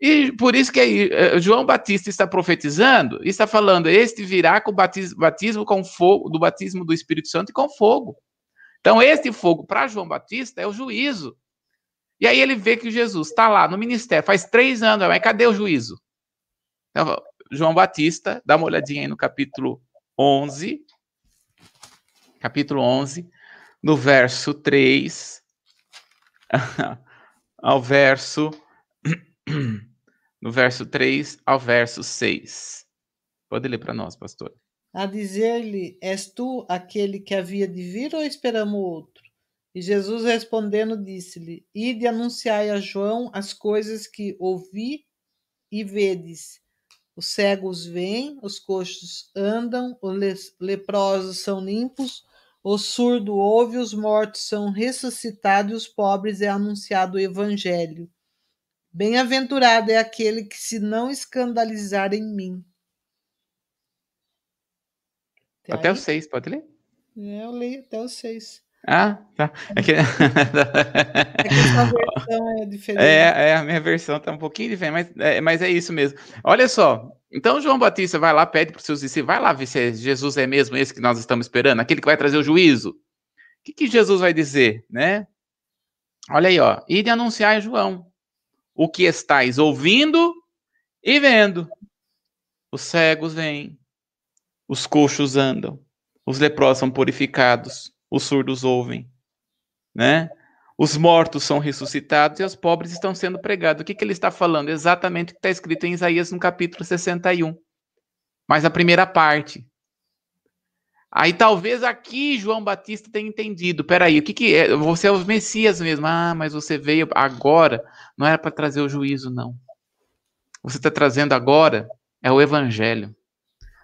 E por isso que eh, João Batista está profetizando, está falando, este virá com o batismo, batismo com fogo, do batismo do Espírito Santo e com fogo. Então, este fogo para João Batista é o juízo. E aí ele vê que Jesus está lá no ministério, faz três anos, mas cadê o juízo? Então, João Batista, dá uma olhadinha aí no capítulo 11, capítulo 11, no verso 3, ao verso no verso 3 ao verso 6. Pode ler para nós, pastor. A dizer-lhe: És tu aquele que havia de vir ou esperamos outro? E Jesus respondendo disse-lhe: Ide anunciai a João as coisas que ouvi e vedes. Os cegos vêm, os coxos andam, os leprosos são limpos, o surdo ouve, os mortos são ressuscitados e os pobres é anunciado o evangelho. Bem-aventurado é aquele que se não escandalizar em mim. Até, Até o seis, pode ler? É, eu leio até os seis. Ah, tá. É que, é versão é diferente. É, é, a minha versão tá um pouquinho diferente, mas é, mas é isso mesmo. Olha só, então João Batista vai lá, pede para os seus discípulos, vai lá ver se Jesus é mesmo esse que nós estamos esperando, aquele que vai trazer o juízo. O que, que Jesus vai dizer, né? Olha aí, ó. E de anunciar a João o que estáis ouvindo e vendo. Os cegos vêm, os coxos andam, os leprosos são purificados, os surdos ouvem, né? Os mortos são ressuscitados e os pobres estão sendo pregados. O que, que ele está falando? Exatamente o que está escrito em Isaías no capítulo 61. Mas a primeira parte. Aí talvez aqui João Batista tenha entendido. Peraí, o que, que é? Você é o Messias mesmo. Ah, mas você veio agora. Não era para trazer o juízo, não. Você está trazendo agora é o Evangelho.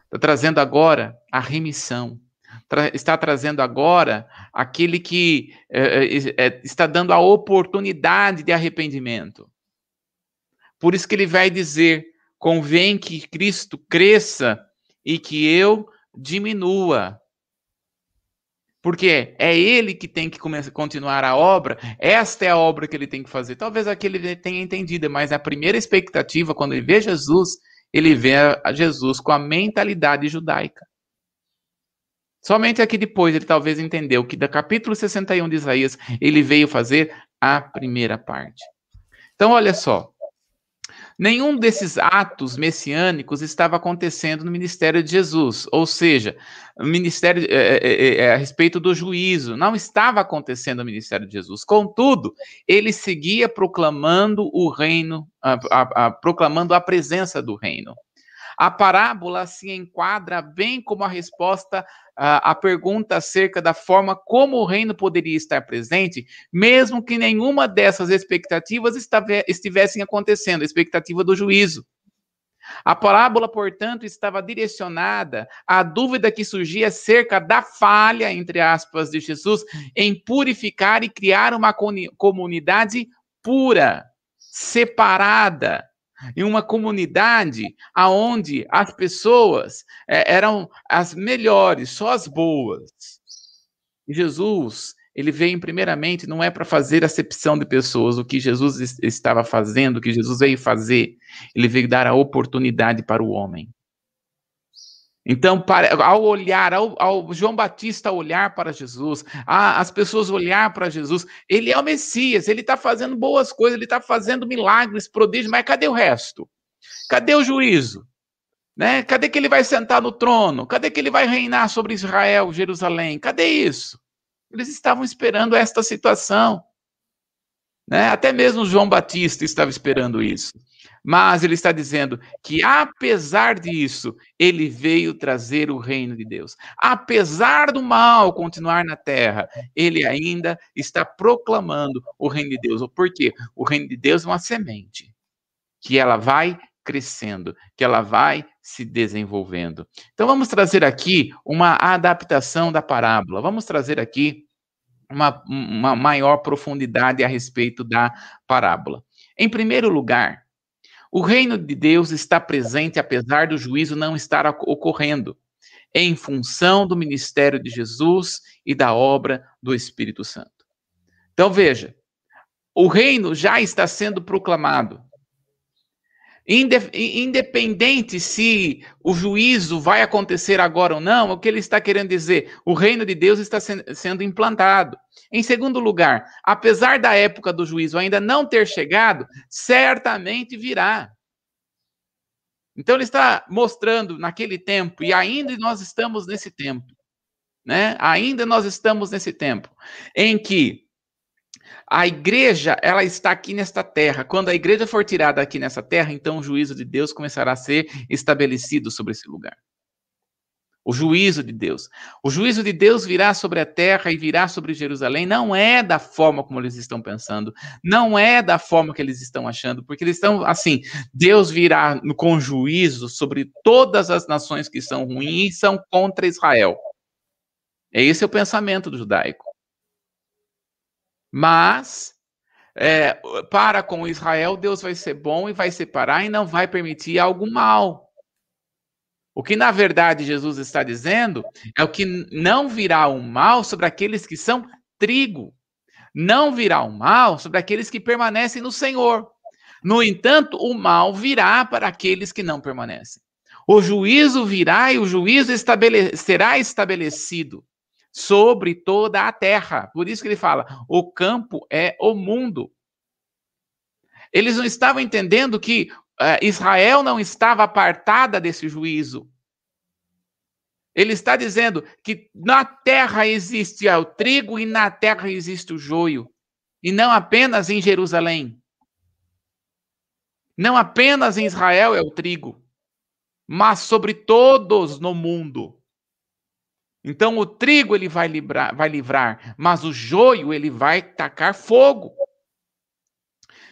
Está trazendo agora a remissão tra está trazendo agora aquele que é, é, está dando a oportunidade de arrependimento. Por isso que ele vai dizer: convém que Cristo cresça e que eu diminua. Porque é ele que tem que começar, continuar a obra, esta é a obra que ele tem que fazer. Talvez aquele tenha entendido, mas a primeira expectativa, quando ele vê Jesus, ele vê a Jesus com a mentalidade judaica. Somente aqui depois ele talvez entendeu que da capítulo 61 de Isaías ele veio fazer a primeira parte. Então, olha só. Nenhum desses atos messiânicos estava acontecendo no ministério de Jesus, ou seja, o ministério é, é, é, a respeito do juízo não estava acontecendo no ministério de Jesus. Contudo, ele seguia proclamando o reino, a, a, a, proclamando a presença do reino. A parábola se enquadra bem como a resposta à pergunta acerca da forma como o reino poderia estar presente, mesmo que nenhuma dessas expectativas estivessem acontecendo, a expectativa do juízo. A parábola, portanto, estava direcionada à dúvida que surgia acerca da falha, entre aspas, de Jesus em purificar e criar uma comunidade pura, separada, em uma comunidade aonde as pessoas é, eram as melhores, só as boas. E Jesus, ele veio primeiramente não é para fazer acepção de pessoas, o que Jesus estava fazendo, o que Jesus veio fazer, ele veio dar a oportunidade para o homem. Então, para, ao olhar, ao, ao, João Batista olhar para Jesus, a, as pessoas olhar para Jesus, ele é o Messias, ele está fazendo boas coisas, ele está fazendo milagres, prodígios, mas cadê o resto? Cadê o juízo? Né? Cadê que ele vai sentar no trono? Cadê que ele vai reinar sobre Israel, Jerusalém? Cadê isso? Eles estavam esperando esta situação. Né? Até mesmo João Batista estava esperando isso. Mas ele está dizendo que, apesar disso, ele veio trazer o reino de Deus. Apesar do mal continuar na terra, ele ainda está proclamando o reino de Deus. Por quê? O reino de Deus é uma semente que ela vai crescendo, que ela vai se desenvolvendo. Então vamos trazer aqui uma adaptação da parábola. Vamos trazer aqui uma, uma maior profundidade a respeito da parábola. Em primeiro lugar, o reino de Deus está presente apesar do juízo não estar ocorrendo, em função do ministério de Jesus e da obra do Espírito Santo. Então veja, o reino já está sendo proclamado. Independente se o juízo vai acontecer agora ou não, o que ele está querendo dizer? O reino de Deus está sendo implantado. Em segundo lugar, apesar da época do juízo ainda não ter chegado, certamente virá. Então ele está mostrando naquele tempo, e ainda nós estamos nesse tempo, né? Ainda nós estamos nesse tempo, em que a igreja, ela está aqui nesta terra. Quando a igreja for tirada aqui nessa terra, então o juízo de Deus começará a ser estabelecido sobre esse lugar. O juízo de Deus. O juízo de Deus virá sobre a terra e virá sobre Jerusalém. Não é da forma como eles estão pensando. Não é da forma que eles estão achando. Porque eles estão assim: Deus virá com juízo sobre todas as nações que são ruins e são contra Israel. Esse é o pensamento do judaico. Mas é, para com Israel, Deus vai ser bom e vai separar e não vai permitir algo mal. O que na verdade Jesus está dizendo é o que não virá o mal sobre aqueles que são trigo. Não virá o mal sobre aqueles que permanecem no Senhor. No entanto, o mal virá para aqueles que não permanecem. O juízo virá e o juízo estabele será estabelecido sobre toda a terra. Por isso que ele fala: o campo é o mundo. Eles não estavam entendendo que uh, Israel não estava apartada desse juízo. Ele está dizendo que na terra existe o trigo e na terra existe o joio. E não apenas em Jerusalém. Não apenas em Israel é o trigo, mas sobre todos no mundo. Então o trigo ele vai livrar, vai livrar, mas o joio ele vai tacar fogo.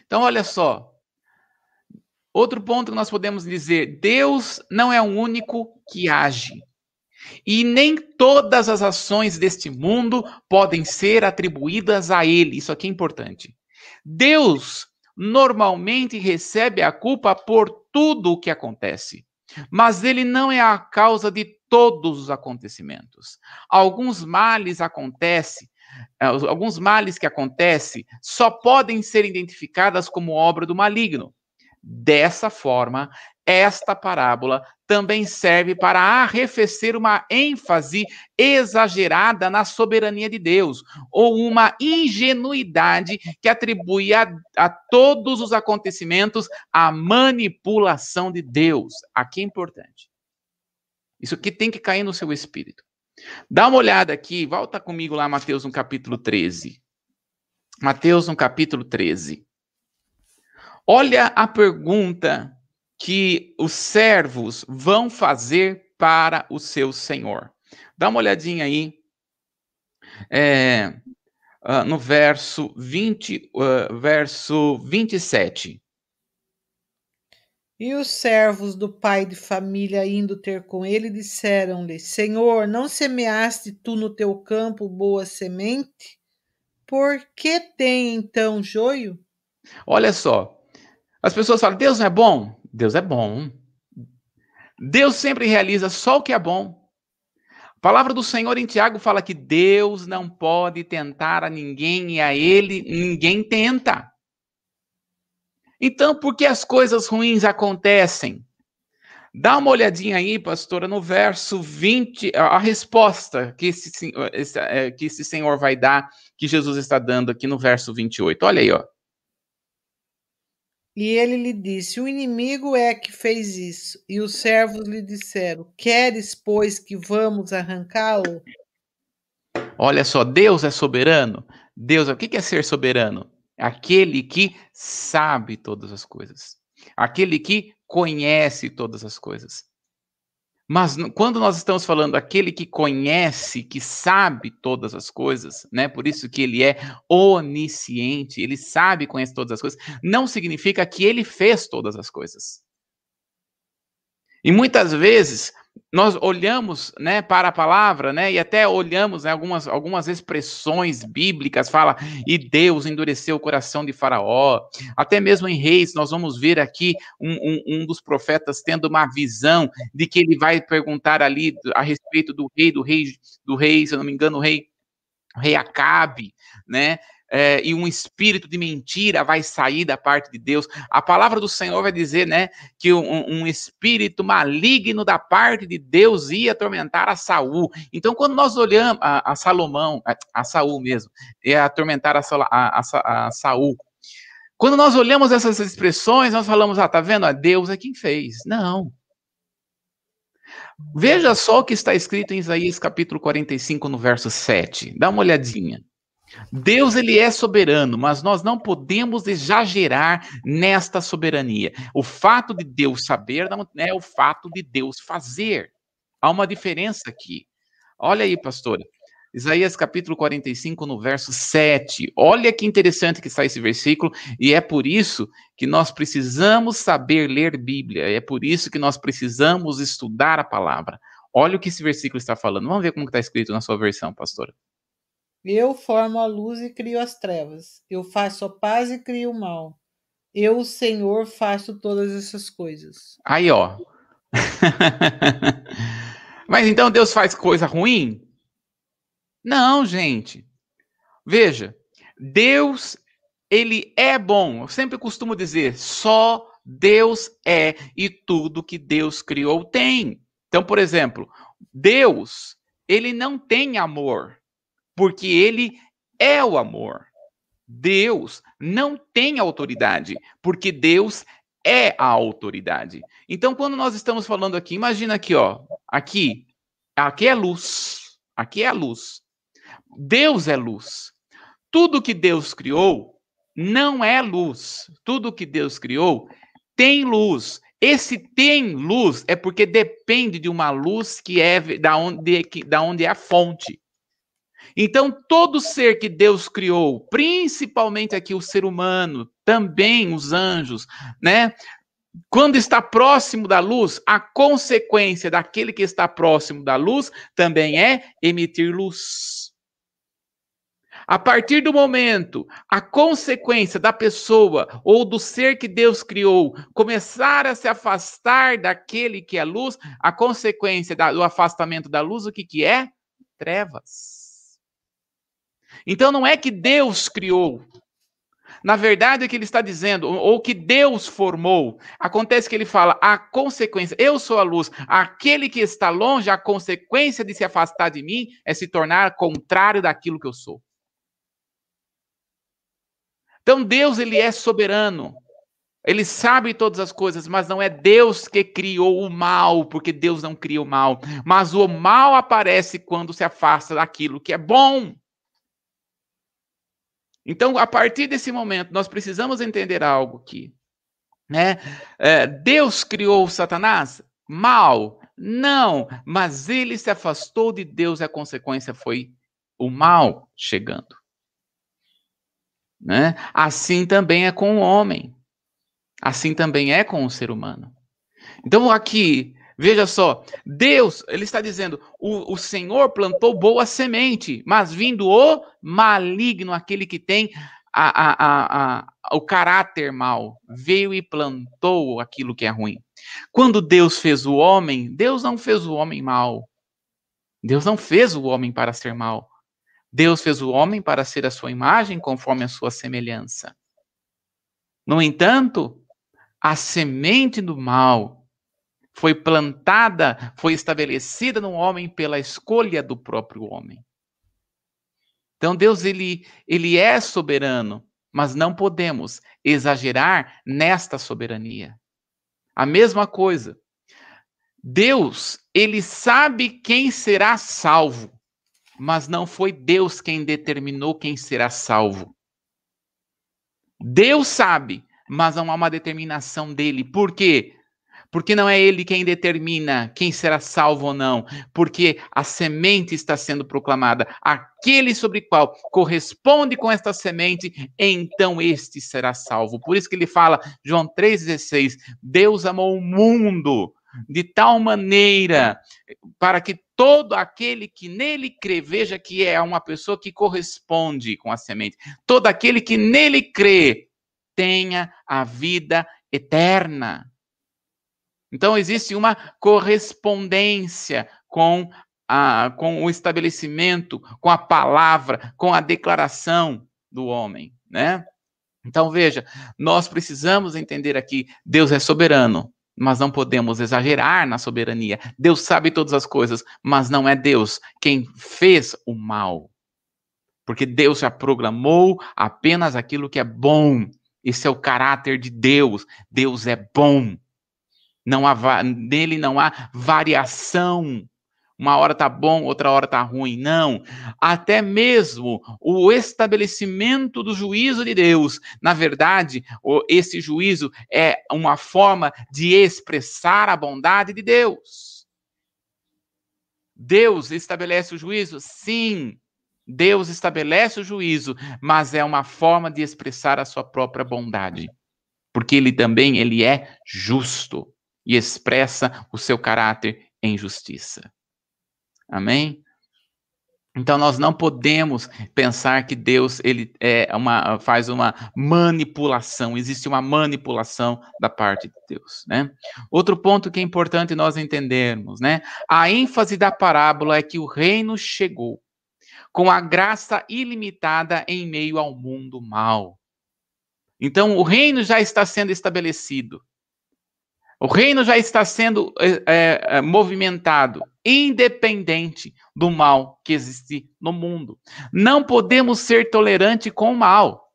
Então olha só. Outro ponto que nós podemos dizer, Deus não é o único que age. E nem todas as ações deste mundo podem ser atribuídas a ele. Isso aqui é importante. Deus normalmente recebe a culpa por tudo o que acontece, mas ele não é a causa de todos os acontecimentos. Alguns males acontecem, eh, alguns males que acontecem só podem ser identificadas como obra do maligno. Dessa forma, esta parábola também serve para arrefecer uma ênfase exagerada na soberania de Deus, ou uma ingenuidade que atribui a, a todos os acontecimentos a manipulação de Deus. Aqui é importante. Isso aqui tem que cair no seu espírito. Dá uma olhada aqui, volta comigo lá, Mateus, no capítulo 13. Mateus, no capítulo 13. Olha a pergunta que os servos vão fazer para o seu senhor. Dá uma olhadinha aí é, uh, no verso 20, uh, verso 27. E os servos do pai de família, indo ter com ele, disseram-lhe: Senhor, não semeaste tu no teu campo boa semente? Por que tem então joio? Olha só, as pessoas falam: Deus não é bom? Deus é bom. Deus sempre realiza só o que é bom. A palavra do Senhor em Tiago fala que Deus não pode tentar a ninguém e a ele ninguém tenta. Então, por que as coisas ruins acontecem? Dá uma olhadinha aí, pastora, no verso 20, a resposta que esse, é, que esse Senhor vai dar, que Jesus está dando aqui no verso 28. Olha aí, ó. E ele lhe disse: O inimigo é que fez isso. E os servos lhe disseram: Queres, pois, que vamos arrancá-lo? Olha só, Deus é soberano. Deus, o que é ser soberano? Aquele que sabe todas as coisas. Aquele que conhece todas as coisas. Mas quando nós estamos falando aquele que conhece, que sabe todas as coisas, né? Por isso que ele é onisciente, ele sabe, conhece todas as coisas, não significa que ele fez todas as coisas. E muitas vezes nós olhamos né, para a palavra, né, e até olhamos né, algumas, algumas expressões bíblicas, fala, e Deus endureceu o coração de Faraó. Até mesmo em Reis, nós vamos ver aqui um, um, um dos profetas tendo uma visão de que ele vai perguntar ali a respeito do rei, do rei, do rei, se eu não me engano, o rei, o rei Acabe, né? É, e um espírito de mentira vai sair da parte de Deus. A palavra do Senhor vai dizer, né, que um, um espírito maligno da parte de Deus ia atormentar a Saul. Então, quando nós olhamos a, a Salomão, a, a, Saul mesmo, ia atormentar a, a, a, Saul. Quando nós olhamos essas expressões, nós falamos, ah, tá vendo? A Deus é quem fez. Não. Veja só o que está escrito em Isaías capítulo 45, no verso 7. Dá uma olhadinha. Deus ele é soberano, mas nós não podemos exagerar nesta soberania. O fato de Deus saber não é o fato de Deus fazer. Há uma diferença aqui. Olha aí, pastora. Isaías capítulo 45, no verso 7. Olha que interessante que está esse versículo, e é por isso que nós precisamos saber ler Bíblia, é por isso que nós precisamos estudar a palavra. Olha o que esse versículo está falando. Vamos ver como está escrito na sua versão, pastora. Eu formo a luz e crio as trevas. Eu faço a paz e crio o mal. Eu, Senhor, faço todas essas coisas. Aí, ó. Mas então Deus faz coisa ruim? Não, gente. Veja, Deus, ele é bom. Eu sempre costumo dizer, só Deus é e tudo que Deus criou tem. Então, por exemplo, Deus, ele não tem amor, porque ele é o amor. Deus não tem autoridade, porque Deus é a autoridade. Então, quando nós estamos falando aqui, imagina aqui, ó, aqui, aqui é luz, aqui é a luz. Deus é luz. Tudo que Deus criou não é luz. Tudo que Deus criou tem luz. Esse tem luz é porque depende de uma luz que é da onde, que, da onde é a fonte. Então, todo ser que Deus criou, principalmente aqui o ser humano, também os anjos, né? Quando está próximo da luz, a consequência daquele que está próximo da luz também é emitir luz. A partir do momento, a consequência da pessoa ou do ser que Deus criou começar a se afastar daquele que é luz, a consequência do afastamento da luz, o que, que é? Trevas. Então não é que Deus criou. Na verdade, o que ele está dizendo, ou que Deus formou, acontece que ele fala a consequência, eu sou a luz, aquele que está longe, a consequência de se afastar de mim é se tornar contrário daquilo que eu sou. Então Deus, ele é soberano. Ele sabe todas as coisas, mas não é Deus que criou o mal, porque Deus não cria o mal. Mas o mal aparece quando se afasta daquilo que é bom. Então, a partir desse momento, nós precisamos entender algo aqui. Né? É, Deus criou Satanás? Mal? Não, mas ele se afastou de Deus e a consequência foi o mal chegando. Né? Assim também é com o homem. Assim também é com o ser humano. Então, aqui, Veja só, Deus, ele está dizendo: o, o Senhor plantou boa semente, mas vindo o maligno, aquele que tem a, a, a, o caráter mal, veio e plantou aquilo que é ruim. Quando Deus fez o homem, Deus não fez o homem mal. Deus não fez o homem para ser mal. Deus fez o homem para ser a sua imagem, conforme a sua semelhança. No entanto, a semente do mal foi plantada, foi estabelecida no homem pela escolha do próprio homem. Então Deus ele ele é soberano, mas não podemos exagerar nesta soberania. A mesma coisa. Deus, ele sabe quem será salvo, mas não foi Deus quem determinou quem será salvo. Deus sabe, mas não há uma determinação dele. Por quê? Porque não é ele quem determina quem será salvo ou não, porque a semente está sendo proclamada. Aquele sobre qual corresponde com esta semente, então este será salvo. Por isso que ele fala, João 3,16: Deus amou o mundo de tal maneira para que todo aquele que nele crê, veja que é uma pessoa que corresponde com a semente. Todo aquele que nele crê tenha a vida eterna. Então, existe uma correspondência com, a, com o estabelecimento, com a palavra, com a declaração do homem, né? Então, veja, nós precisamos entender aqui: Deus é soberano, mas não podemos exagerar na soberania. Deus sabe todas as coisas, mas não é Deus quem fez o mal. Porque Deus já programou apenas aquilo que é bom. Esse é o caráter de Deus. Deus é bom. Não há nele não há variação. Uma hora tá bom, outra hora tá ruim. Não. Até mesmo o estabelecimento do juízo de Deus, na verdade, esse juízo é uma forma de expressar a bondade de Deus. Deus estabelece o juízo? Sim. Deus estabelece o juízo, mas é uma forma de expressar a sua própria bondade. Porque ele também ele é justo e expressa o seu caráter em justiça. Amém? Então nós não podemos pensar que Deus ele é uma, faz uma manipulação, existe uma manipulação da parte de Deus, né? Outro ponto que é importante nós entendermos, né? A ênfase da parábola é que o reino chegou com a graça ilimitada em meio ao mundo mal. Então o reino já está sendo estabelecido. O reino já está sendo é, é, movimentado, independente do mal que existe no mundo. Não podemos ser tolerantes com o mal,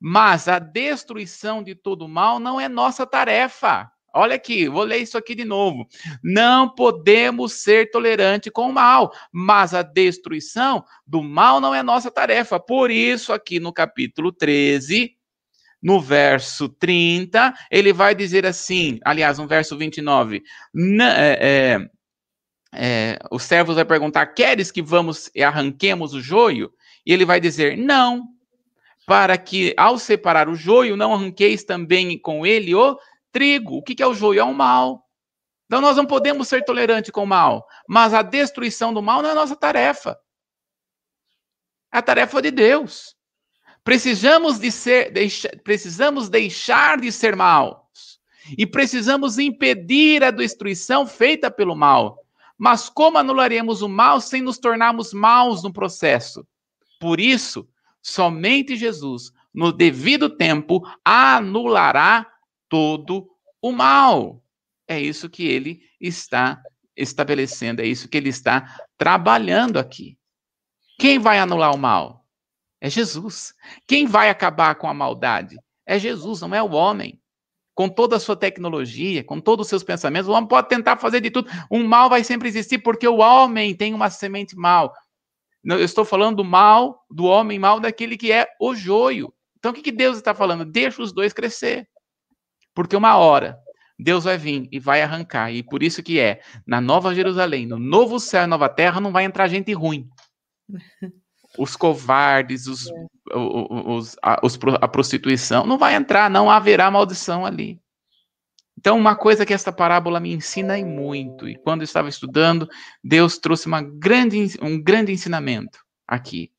mas a destruição de todo mal não é nossa tarefa. Olha aqui, vou ler isso aqui de novo. Não podemos ser tolerantes com o mal, mas a destruição do mal não é nossa tarefa. Por isso, aqui no capítulo 13, no verso 30, ele vai dizer assim, aliás, no verso 29, é, é, é, o servo vai perguntar: Queres que vamos e arranquemos o joio? E ele vai dizer: Não, para que ao separar o joio, não arranqueis também com ele o trigo. O que é o joio? É o mal. Então nós não podemos ser tolerantes com o mal, mas a destruição do mal não é nossa tarefa. É a tarefa de Deus. Precisamos, de ser, precisamos deixar de ser maus. E precisamos impedir a destruição feita pelo mal. Mas como anularemos o mal sem nos tornarmos maus no processo? Por isso, somente Jesus, no devido tempo, anulará todo o mal. É isso que ele está estabelecendo, é isso que ele está trabalhando aqui. Quem vai anular o mal? É Jesus. Quem vai acabar com a maldade? É Jesus, não é o homem. Com toda a sua tecnologia, com todos os seus pensamentos, o homem pode tentar fazer de tudo. Um mal vai sempre existir porque o homem tem uma semente mal. Eu estou falando do mal, do homem mal, daquele que é o joio. Então o que, Deus está falando? Deixa os dois crescer. Porque uma hora Deus vai vir e vai arrancar. E por isso que é, na Nova Jerusalém, no novo céu e nova terra, não vai entrar gente ruim. os covardes, os, é. os, a, os, a prostituição. Não vai entrar, não haverá maldição ali. Então, uma coisa que esta parábola me ensina e muito, e quando eu estava estudando, Deus trouxe uma grande, um grande ensinamento aqui.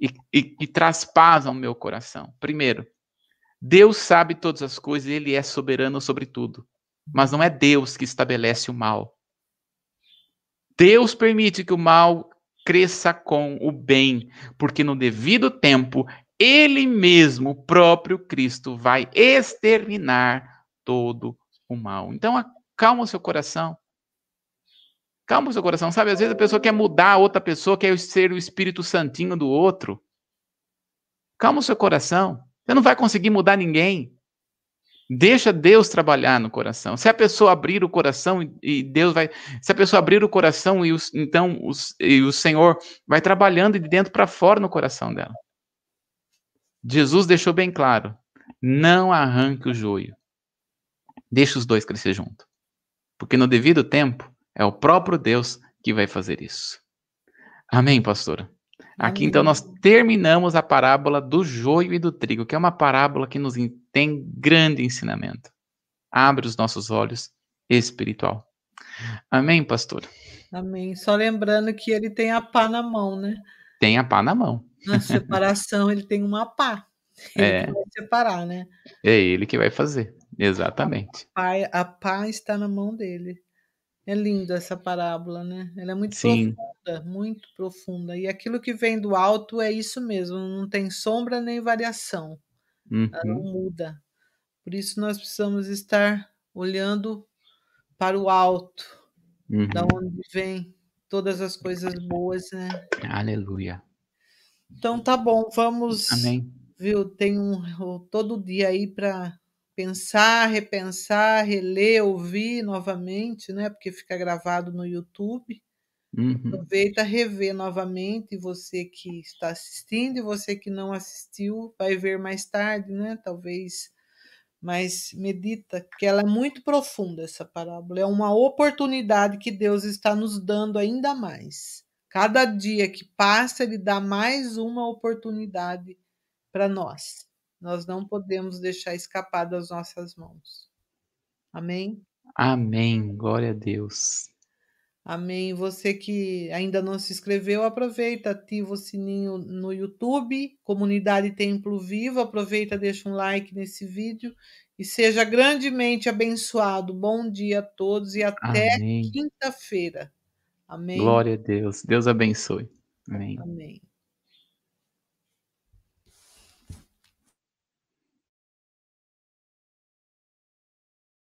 E, e, e traz paz ao meu coração. Primeiro, Deus sabe todas as coisas Ele é soberano sobre tudo. Mas não é Deus que estabelece o mal. Deus permite que o mal cresça com o bem, porque no devido tempo, ele mesmo, o próprio Cristo, vai exterminar todo o mal. Então, acalma o seu coração. Calma o seu coração, sabe? Às vezes a pessoa quer mudar a outra pessoa, quer ser o Espírito Santinho do outro. Calma o seu coração. Você não vai conseguir mudar ninguém. Deixa Deus trabalhar no coração. Se a pessoa abrir o coração e Deus vai, se a pessoa abrir o coração e os, então os, e o Senhor vai trabalhando de dentro para fora no coração dela. Jesus deixou bem claro: não arranque o joio. Deixa os dois crescer junto. Porque no devido tempo é o próprio Deus que vai fazer isso. Amém, pastora? Aqui então nós terminamos a parábola do joio e do trigo, que é uma parábola que nos tem grande ensinamento. Abre os nossos olhos espiritual. Amém, pastor? Amém. Só lembrando que ele tem a pá na mão, né? Tem a pá na mão. Na separação ele tem uma pá. Ele é. vai separar, né? É ele que vai fazer. Exatamente. A pá, a pá está na mão dele. É linda essa parábola, né? Ela é muito Sim. profunda, muito profunda. E aquilo que vem do alto é isso mesmo, não tem sombra nem variação. Uhum. Ela não muda. Por isso nós precisamos estar olhando para o alto, uhum. da onde vem todas as coisas boas, né? Aleluia. Então tá bom, vamos. Amém. Viu? Tem um todo dia aí para pensar, repensar, reler, ouvir novamente, né? Porque fica gravado no YouTube. Uhum. Aproveita, rever novamente. Você que está assistindo e você que não assistiu, vai ver mais tarde, né? Talvez. Mas medita, que ela é muito profunda, essa parábola. É uma oportunidade que Deus está nos dando ainda mais. Cada dia que passa, Ele dá mais uma oportunidade para nós. Nós não podemos deixar escapar das nossas mãos. Amém? Amém. Glória a Deus. Amém. Você que ainda não se inscreveu, aproveita, ativa o sininho no YouTube, Comunidade Templo Vivo, aproveita, deixa um like nesse vídeo e seja grandemente abençoado. Bom dia a todos e até quinta-feira. Amém. Glória a Deus. Deus abençoe. Amém. Amém.